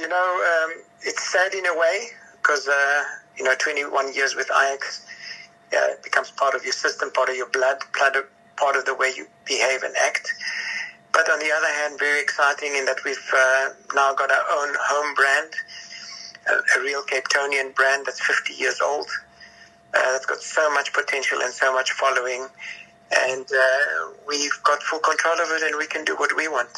you know, um, it's sad in a way because, uh, you know, 21 years with Ajax it becomes part of your system, part of your blood, part of the way you behave and act. But on the other hand, very exciting in that we've uh, now got our own home brand, a, a, real Cape Townian brand that's 50 years old, uh, that's got so much potential and so much following. And uh, we've got full control of it and we can do what we want.